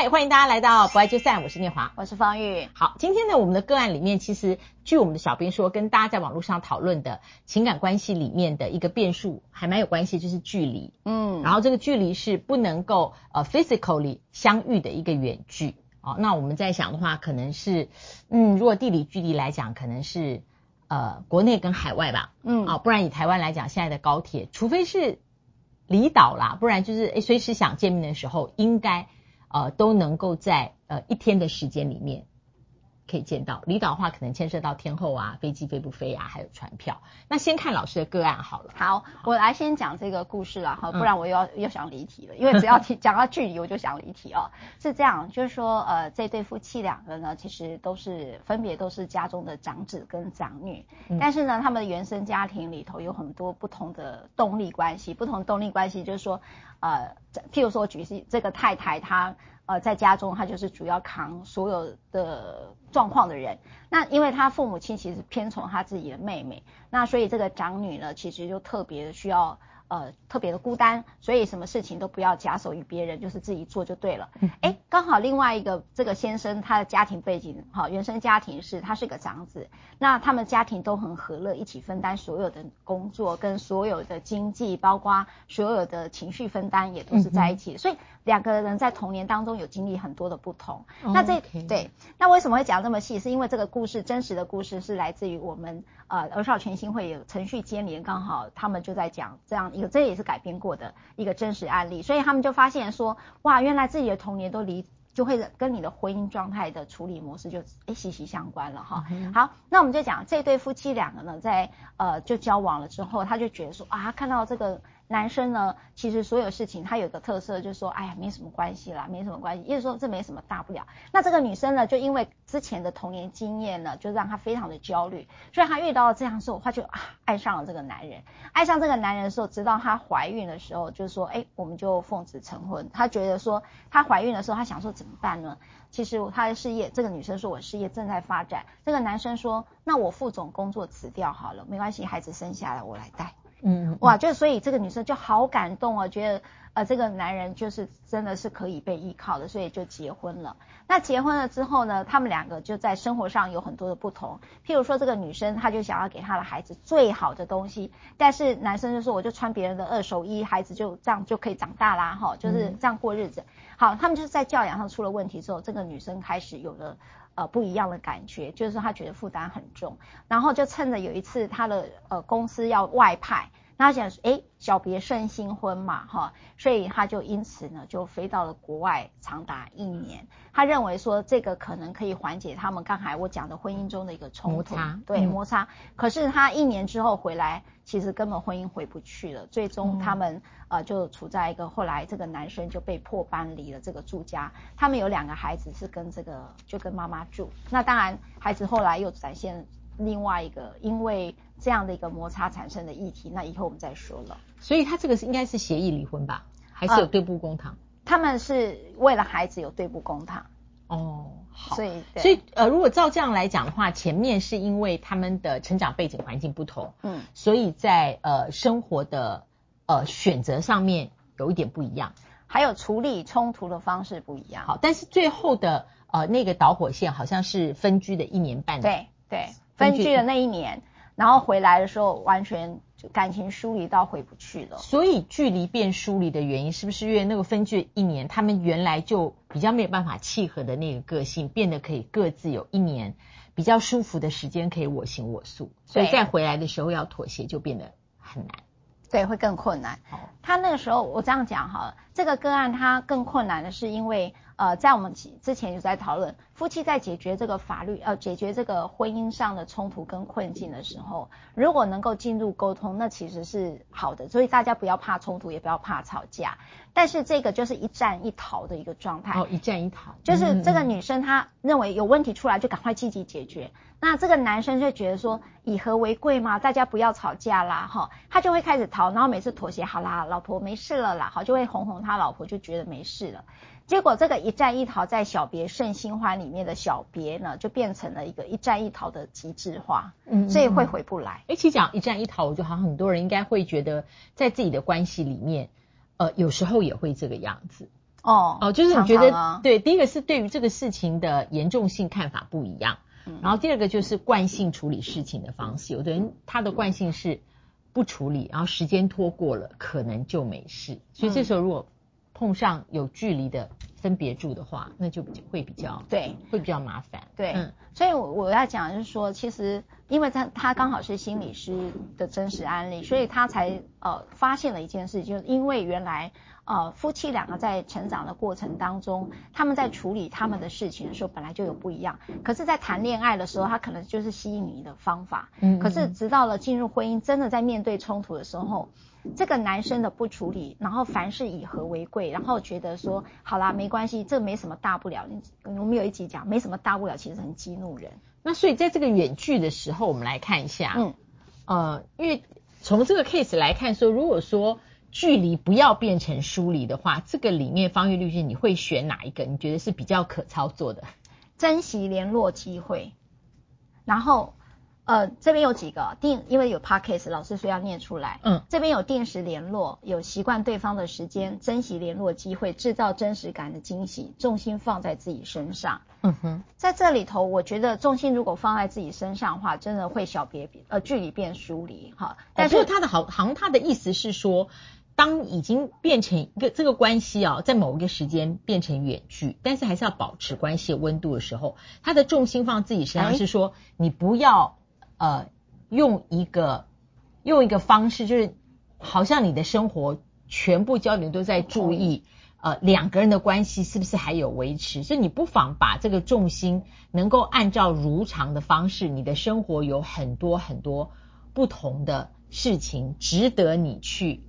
嗨，欢迎大家来到不爱就散，我是念华，我是方玉。好，今天呢，我们的个案里面，其实据我们的小编说，跟大家在网络上讨论的情感关系里面的一个变数还蛮有关系，就是距离。嗯，然后这个距离是不能够呃 physically 相遇的一个远距。哦，那我们在想的话，可能是嗯，如果地理距离来讲，可能是呃国内跟海外吧。嗯，啊、哦，不然以台湾来讲，现在的高铁，除非是离岛啦，不然就是诶随时想见面的时候，应该。呃，都能够在呃一天的时间里面可以见到。离岛的话，可能牵涉到天后啊，飞机飞不飞啊，还有船票。那先看老师的个案好了。好，我来先讲这个故事了哈，不然我又要、嗯、又想离题了。因为只要提讲到距离，我就想离题哦。是这样，就是说呃，这对夫妻两个呢，其实都是分别都是家中的长子跟长女，嗯、但是呢，他们的原生家庭里头有很多不同的动力关系，不同的动力关系就是说。呃，譬如说举例，这个太太她呃在家中，她就是主要扛所有的状况的人。那因为她父母亲其实偏宠她自己的妹妹，那所以这个长女呢，其实就特别的需要。呃，特别的孤单，所以什么事情都不要假手于别人，就是自己做就对了。哎，刚好另外一个这个先生，他的家庭背景，哈，原生家庭是他是个长子，那他们家庭都很和乐，一起分担所有的工作跟所有的经济，包括所有的情绪分担也都是在一起的，所以两个人在童年当中有经历很多的不同。那这对，那为什么会讲这么细？是因为这个故事真实的故事是来自于我们呃儿少全新会有程序接连，刚好他们就在讲这样。有这也是改编过的一个真实案例，所以他们就发现说，哇，原来自己的童年都离就会跟你的婚姻状态的处理模式就诶息息相关了哈。嗯、好，那我们就讲这对夫妻两个呢，在呃就交往了之后，他就觉得说啊，看到这个。男生呢，其实所有事情他有个特色，就是说，哎呀，没什么关系啦，没什么关系，意思说这没什么大不了。那这个女生呢，就因为之前的童年经验呢，就让她非常的焦虑，所以她遇到了这样的时候，她就啊爱上了这个男人。爱上这个男人的时候，直到她怀孕的时候，就是说，哎，我们就奉子成婚。她觉得说，她怀孕的时候，她想说怎么办呢？其实她的事业，这个女生说我事业正在发展。这个男生说，那我副总工作辞掉好了，没关系，孩子生下来我来带。嗯，哇，就所以这个女生就好感动啊，觉得呃这个男人就是真的是可以被依靠的，所以就结婚了。那结婚了之后呢，他们两个就在生活上有很多的不同。譬如说这个女生她就想要给她的孩子最好的东西，但是男生就说我就穿别人的二手衣，孩子就这样就可以长大啦，哈，就是这样过日子。好，他们就是在教养上出了问题之后，这个女生开始有了。呃，不一样的感觉，就是他觉得负担很重，然后就趁着有一次他的呃公司要外派，那他想说，诶，小别胜新婚嘛，哈，所以他就因此呢就飞到了国外长达一年。他认为说这个可能可以缓解他们刚才我讲的婚姻中的一个冲突，摩擦，对，摩擦。嗯、可是他一年之后回来，其实根本婚姻回不去了，最终他们、嗯、呃就处在一个后来这个男生就被迫搬离了这个住家。他们有两个孩子是跟这个就跟妈妈住，那当然孩子后来又展现另外一个因为这样的一个摩擦产生的议题，那以后我们再说了。所以他这个是应该是协议离婚吧，还是有对簿公堂？呃他们是为了孩子有对簿公堂。哦，好，所以所以呃，如果照这样来讲的话，前面是因为他们的成长背景环境不同，嗯，所以在呃生活的呃选择上面有一点不一样，还有处理冲突的方式不一样。好，但是最后的呃那个导火线好像是分居的一年半，对对，分居的那一年，然后回来的时候完全。就感情疏离到回不去了，所以距离变疏离的原因是不是因为那个分居一年，他们原来就比较没有办法契合的那个个性，变得可以各自有一年比较舒服的时间可以我行我素，所以再回来的时候要妥协就变得很难，对，会更困难。好，他那个时候我这样讲好了，这个个案他更困难的是因为。呃，在我们之前有在讨论，夫妻在解决这个法律呃，解决这个婚姻上的冲突跟困境的时候，如果能够进入沟通，那其实是好的。所以大家不要怕冲突，也不要怕吵架。但是这个就是一战一逃的一个状态。哦，一战一逃，就是这个女生她认为有问题出来就赶快积极解决，那这个男生就觉得说以和为贵嘛，大家不要吵架啦，哈，他就会开始逃，然后每次妥协，好啦，老婆没事了啦，好，就会哄哄他老婆，就觉得没事了。结果这个一战一逃，在小别胜新欢里面的小别呢，就变成了一个一战一逃的极致化，嗯，所以会回不来。哎，其实讲一战一逃，我觉得好像很多人应该会觉得，在自己的关系里面，呃，有时候也会这个样子。哦哦，就是你觉得对，第一个是对于这个事情的严重性看法不一样，嗯然后第二个就是惯性处理事情的方式，有的人他的惯性是不处理，然后时间拖过了，可能就没事，所以这时候如果碰上有距离的分别住的话，那就会比较对，会比较麻烦，对，嗯。所以我我要讲的就是说，其实因为他他刚好是心理师的真实案例，所以他才呃发现了一件事，就是因为原来呃夫妻两个在成长的过程当中，他们在处理他们的事情的时候本来就有不一样，可是，在谈恋爱的时候，他可能就是吸引你的方法，嗯可是直到了进入婚姻，真的在面对冲突的时候。这个男生的不处理，然后凡事以和为贵，然后觉得说好啦，没关系，这没什么大不了。我们有一集讲没什么大不了，其实很激怒人。那所以在这个远距的时候，我们来看一下，嗯，呃，因为从这个 case 来看说，如果说距离不要变成疏离的话，这个里面方玉律师你会选哪一个？你觉得是比较可操作的？珍惜联络机会，然后。呃，这边有几个定，因为有 podcast 老师说要念出来。嗯，这边有定时联络，有习惯对方的时间，珍惜联络机会，制造真实感的惊喜，重心放在自己身上。嗯哼，在这里头，我觉得重心如果放在自己身上的话，真的会小别呃距离变疏离哈。但是、哦、他的好，好像他的意思是说，当已经变成一个这个关系啊，在某一个时间变成远距，但是还是要保持关系的温度的时候，他的重心放自己身上是说，哎、你不要。呃，用一个用一个方式，就是好像你的生活全部焦点都在注意，呃，两个人的关系是不是还有维持？所以你不妨把这个重心能够按照如常的方式，你的生活有很多很多不同的事情值得你去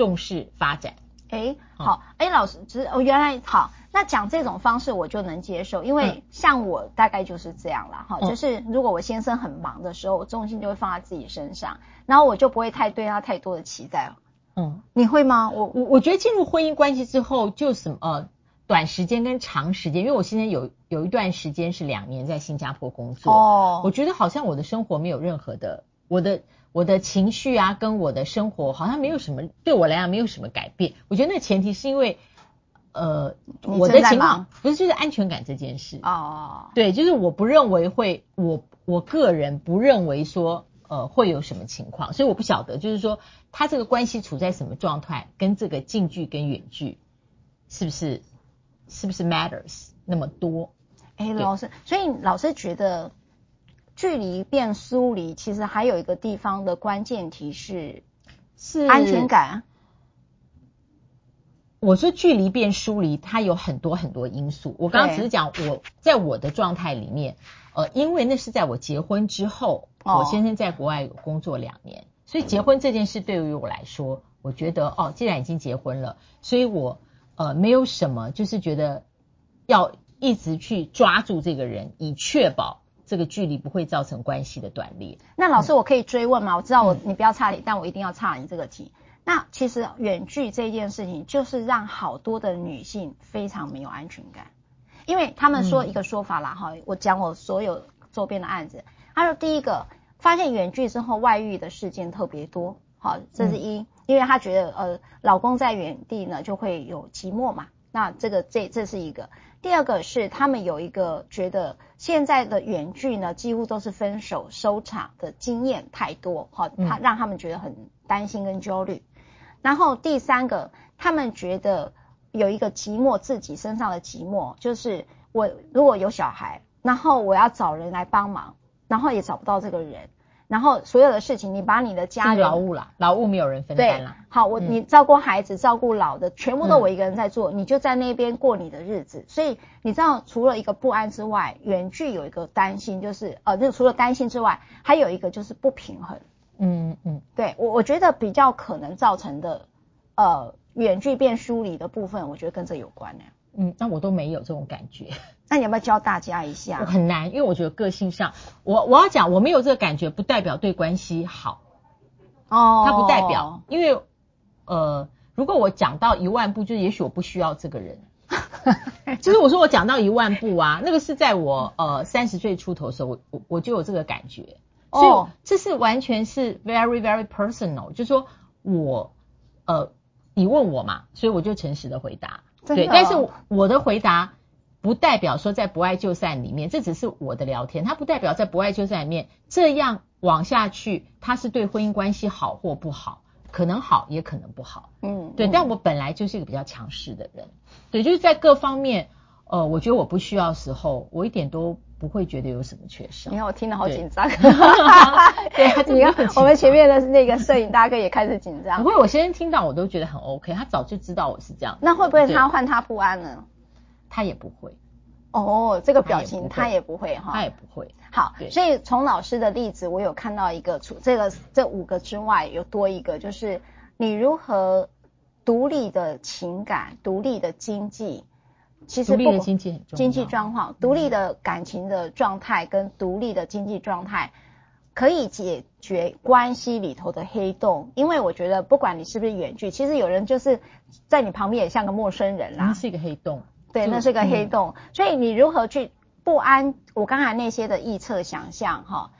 重视发展。哎，好，哎，老师，只哦，原来好。那讲这种方式我就能接受，因为像我大概就是这样了哈，嗯、就是如果我先生很忙的时候，我重心就会放在自己身上，然后我就不会太对他太多的期待。嗯，你会吗？我我我觉得进入婚姻关系之后，就什么呃短时间跟长时间，因为我现在有有一段时间是两年在新加坡工作，哦，我觉得好像我的生活没有任何的，我的我的情绪啊跟我的生活好像没有什么，对我来讲没有什么改变。我觉得那前提是因为。呃，我的情况不是就是安全感这件事哦，对，就是我不认为会，我我个人不认为说呃会有什么情况，所以我不晓得，就是说他这个关系处在什么状态，跟这个近距跟远距是不是是不是 matters 那么多？哎，老师，所以老师觉得距离变疏离，其实还有一个地方的关键提示是安全感。我说距离变疏离，它有很多很多因素。我刚刚只是讲我在我的状态里面，呃，因为那是在我结婚之后，我先生在国外有工作两年，所以结婚这件事对于我来说，我觉得哦，既然已经结婚了，所以我呃没有什么，就是觉得要一直去抓住这个人，以确保这个距离不会造成关系的断裂。那老师，我可以追问吗？我知道我你不要岔题，但我一定要岔你这个题。那其实远距这件事情，就是让好多的女性非常没有安全感，因为他们说一个说法啦哈，嗯、我讲我所有周边的案子，他说第一个发现远距之后外遇的事件特别多，好，这是一，嗯、因为他觉得呃老公在远地呢就会有寂寞嘛，那这个这这是一个，第二个是他们有一个觉得现在的远距呢几乎都是分手收场的经验太多，好，他让他们觉得很担心跟焦虑。然后第三个，他们觉得有一个寂寞，自己身上的寂寞，就是我如果有小孩，然后我要找人来帮忙，然后也找不到这个人，然后所有的事情，你把你的家人劳务啦，劳务没有人分担啦。好，我、嗯、你照顾孩子、照顾老的，全部都我一个人在做，嗯、你就在那边过你的日子。所以你知道，除了一个不安之外，远距有一个担心，就是呃，就除了担心之外，还有一个就是不平衡。嗯嗯，对我我觉得比较可能造成的，呃，远距变疏离的部分，我觉得跟这有关呢。嗯，那我都没有这种感觉。那你要不要教大家一下？我很难，因为我觉得个性上，我我要讲我没有这个感觉，不代表对关系好。哦，它不代表，因为呃，如果我讲到一万步，就是也许我不需要这个人。就是我说我讲到一万步啊，那个是在我呃三十岁出头的时候，我我我就有这个感觉。哦所以这是完全是 very very personal，就是说我呃，你问我嘛，所以我就诚实的回答。对，但是我的回答不代表说在不爱就散里面，这只是我的聊天，它不代表在不爱就散里面这样往下去，它是对婚姻关系好或不好，可能好也可能不好。嗯，对，但我本来就是一个比较强势的人，对，就是在各方面，呃，我觉得我不需要的时候，我一点都。不会觉得有什么缺失。你看我听得好紧张。对，你看我们前面的那个摄影大哥也开始紧张。不会，我先生听到我都觉得很 OK，他早就知道我是这样。那会不会他换他不安呢？他也不会。哦，这个表情他也不会哈。他也不会。好，所以从老师的例子，我有看到一个，除这个这五个之外，有多一个，就是你如何独立的情感、独立的经济。其实，独立的经济。经济状况，独立的感情的状态跟独立的经济状态，可以解决关系里头的黑洞。因为我觉得，不管你是不是远距，其实有人就是在你旁边也像个陌生人啦。那是一个黑洞。对，那是个黑洞。嗯。所以你如何去不安？我刚才那些的臆测、想象，哈。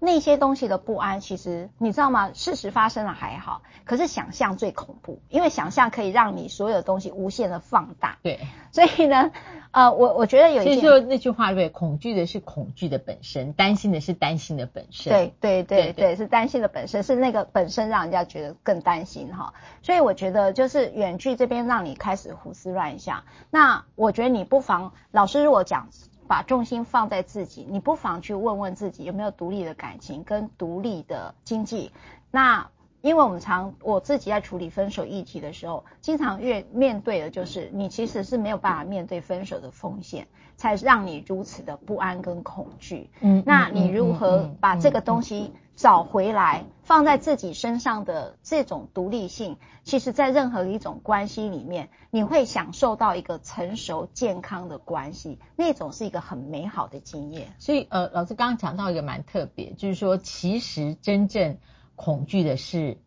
那些东西的不安，其实你知道吗？事实发生了还好，可是想象最恐怖，因为想象可以让你所有的东西无限的放大。对，所以呢，呃，我我觉得有一些，其实就那句话对，恐惧的是恐惧的本身，担心的是担心的本身。对对对对，对，是担心的本身，是那个本身让人家觉得更担心哈。所以我觉得就是远距这边让你开始胡思乱想，那我觉得你不妨，老师如果讲。把重心放在自己，你不妨去问问自己有没有独立的感情跟独立的经济。那因为我们常我自己在处理分手议题的时候，经常越面对的就是你其实是没有办法面对分手的风险，才让你如此的不安跟恐惧。嗯，那你如何把这个东西找回来，放在自己身上的这种独立性，其实在任何一种关系里面，你会享受到一个成熟健康的关系，那种是一个很美好的经验。所以，呃，老师刚刚讲到一个蛮特别，就是说，其实真正恐惧的是，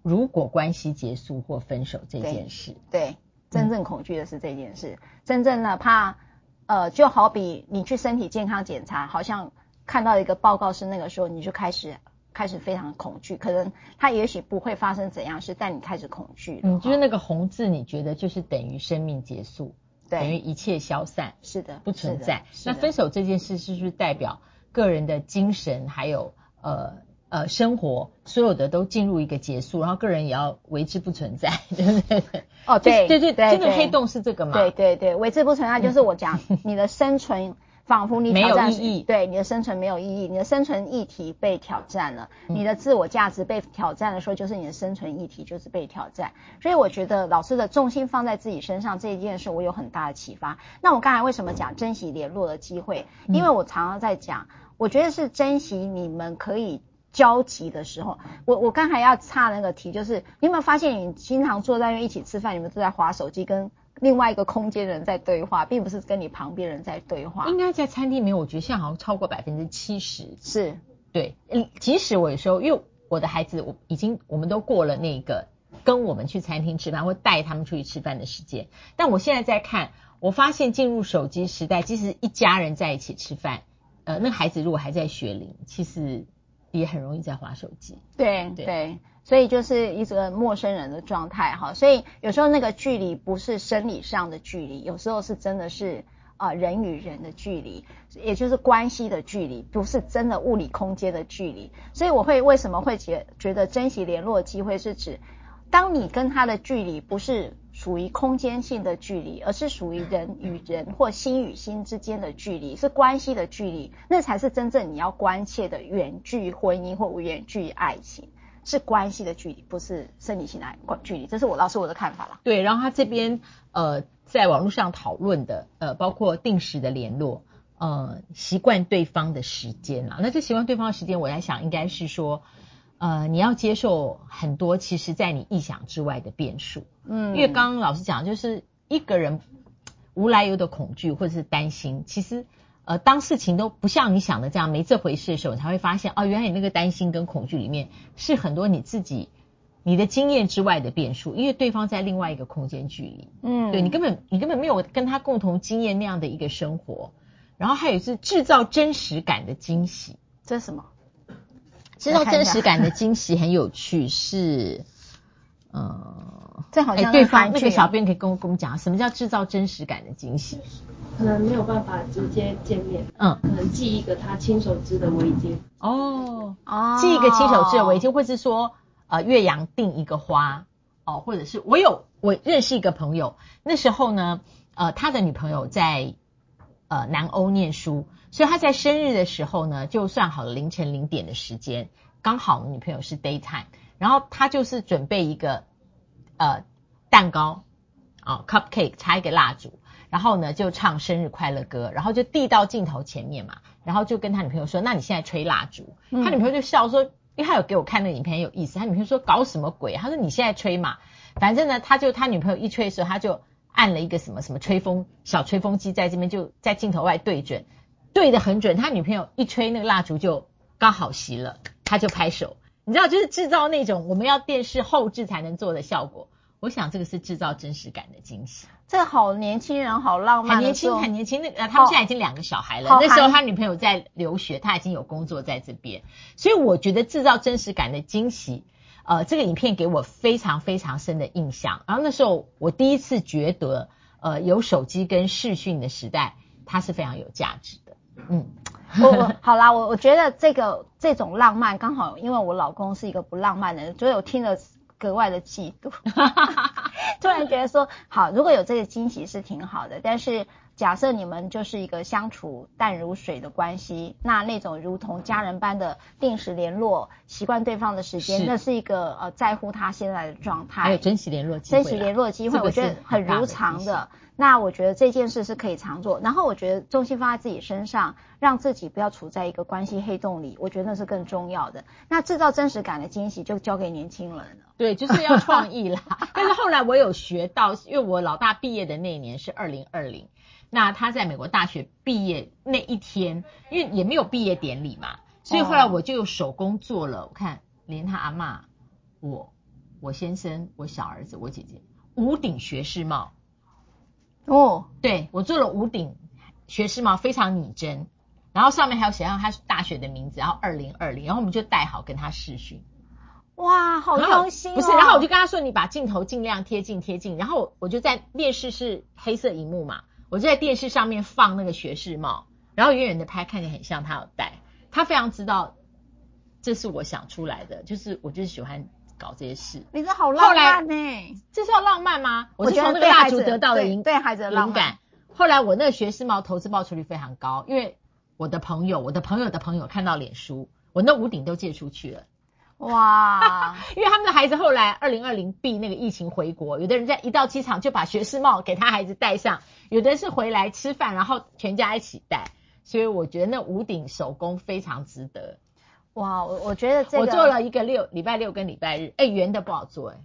如果关系结束或分手这件事。对，对，真正恐惧的是这件事。嗯、真正的怕，呃，就好比你去身体健康检查，好像。看到一个报告是那个时候，你就开始开始非常恐惧，可能它也许不会发生怎样事，但你开始恐惧。嗯，就是那个红字，你觉得就是等于生命结束，等于一切消散，是的，不存在。那分手这件事是不是代表个人的精神还有呃呃生活所有的都进入一个结束，然后个人也要为之不存在，对不对？哦，对对对对，这个黑洞是这个吗？对对对，为之不存在就是我讲 你的生存。仿佛你挑战没有意义，对你的生存没有意义，你的生存议题被挑战了，嗯、你的自我价值被挑战的时候，就是你的生存议题就是被挑战。所以我觉得老师的重心放在自己身上这一件事，我有很大的启发。那我刚才为什么讲珍惜联络的机会？因为我常常在讲，我觉得是珍惜你们可以交集的时候。我我刚才要岔那个题，就是你有没有发现，你经常坐在那边一起吃饭，你们都在划手机跟。另外一个空间人在对话，并不是跟你旁边人在对话。应该在餐厅里面，我觉得现在好像超过百分之七十。是，对，嗯，即使我有时候，因为我的孩子，我已经我们都过了那个跟我们去餐厅吃饭或带他们出去吃饭的时间，但我现在在看，我发现进入手机时代，即使一家人在一起吃饭，呃，那孩子如果还在学龄，其实也很容易在划手机。对对。对所以就是一个陌生人的状态哈，所以有时候那个距离不是生理上的距离，有时候是真的是啊、呃、人与人的距离，也就是关系的距离，不是真的物理空间的距离。所以我会为什么会觉觉得珍惜联络的机会是指，当你跟他的距离不是属于空间性的距离，而是属于人与人或心与心之间的距离，是关系的距离，那才是真正你要关切的远距婚姻或远距爱情。是关系的距离，不是生理性的距离，这是我老师我的看法了。对，然后他这边呃，在网络上讨论的呃，包括定时的联络，呃，习惯对方的时间啊。那这习惯对方的时间，我在想应该是说，呃，你要接受很多其实在你意想之外的变数。嗯，因为刚刚老师讲，就是一个人无来由的恐惧或者是担心，其实。呃，当事情都不像你想的这样没这回事的时候，你才会发现哦，原来你那个担心跟恐惧里面是很多你自己你的经验之外的变数，因为对方在另外一个空间距离，嗯，对你根本你根本没有跟他共同经验那样的一个生活，然后还有是制造真实感的惊喜，这是什么？制造真实感的惊喜很有趣，是，呃，这好像、欸、对方那个小编可以跟我跟我们讲，什么叫制造真实感的惊喜？可能没有办法直接见面，嗯，可能寄一个他亲手织的围巾。哦哦，寄一个亲手织的围巾，或是说呃岳阳订一个花，哦，或者是我有我认识一个朋友，那时候呢，呃，他的女朋友在呃南欧念书，所以他在生日的时候呢，就算好了凌晨零点的时间，刚好女朋友是 daytime，然后他就是准备一个。呃，蛋糕，啊、哦，cupcake，插一个蜡烛，然后呢就唱生日快乐歌，然后就递到镜头前面嘛，然后就跟他女朋友说：“那你现在吹蜡烛。嗯”他女朋友就笑说：“因为他有给我看那个影片很有意思。”他女朋友说：“搞什么鬼？”他说：“你现在吹嘛，反正呢，他就他女朋友一吹的时候，他就按了一个什么什么吹风小吹风机在这边就在镜头外对准，对的很准。他女朋友一吹那个蜡烛就刚好熄了，他就拍手。”你知道，就是制造那种我们要电视后置才能做的效果。我想这个是制造真实感的惊喜。这个好年轻人，好浪漫。很年轻，很年轻。那呃，他们现在已经两个小孩了。那时候他女朋友在留学，他已经有工作在这边。所以我觉得制造真实感的惊喜，呃，这个影片给我非常非常深的印象。然后那时候我第一次觉得，呃，有手机跟视讯的时代，它是非常有价值的。嗯。我我好啦，我我觉得这个这种浪漫刚好，因为我老公是一个不浪漫的人，所以我听了格外的嫉妒。突然觉得说，好，如果有这个惊喜是挺好的，但是假设你们就是一个相处淡如水的关系，那那种如同家人般的定时联络，习惯对方的时间，是那是一个呃在乎他现在的状态，还有珍惜联络机会，珍惜联络机会，我觉得很如常的。那我觉得这件事是可以常做，然后我觉得重心放在自己身上，让自己不要处在一个关系黑洞里，我觉得那是更重要的。那制造真实感的惊喜就交给年轻人了。对，就是要创意啦。但是后来我有学到，因为我老大毕业的那一年是二零二零，那他在美国大学毕业那一天，因为也没有毕业典礼嘛，所以后来我就有手工做了。我看连他阿嬷、我、我先生、我小儿子、我姐姐五顶学士帽。哦，对，我做了五顶学士帽，非常拟真，然后上面还有写上他大学的名字，然后二零二零，然后我们就戴好跟他视讯。哇，好用心哦！不是，然后我就跟他说，你把镜头尽量贴近贴近，然后我就在电视是黑色荧幕嘛，我就在电视上面放那个学士帽，然后远远的拍，看起来很像他有戴，他非常知道这是我想出来的，就是我就是喜欢。搞这些事，你这好浪漫呢、欸？这是要浪漫吗？我是从那个蜡烛得到的灵对孩子的灵感。后来我那个学士帽投资报酬率非常高，因为我的朋友、我的朋友的朋友看到脸书，我那五顶都借出去了。哇！因为他们的孩子后来二零二零 B 那个疫情回国，有的人在一到机场就把学士帽给他孩子戴上，有的是回来吃饭，然后全家一起戴。所以我觉得那五顶手工非常值得。哇，我我觉得这个我做了一个六礼拜六跟礼拜日，哎，圆的不好做哎，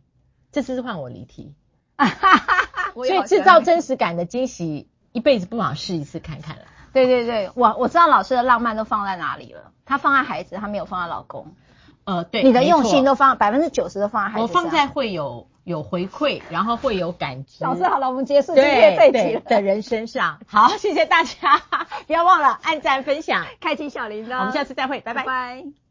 这次是换我离题，所以制造真实感的惊喜，一辈子不妨试一次看看了。对对对，我我知道老师的浪漫都放在哪里了，他放在孩子，他没有放在老公。呃，对，你的用心都放百分之九十都放在孩子。我放在会有有回馈，然后会有感知。老师好了，我们结束今天这一集的人身上。好，谢谢大家，不要忘了按赞、分享、开启小铃铛。我们下次再会，拜拜。拜拜。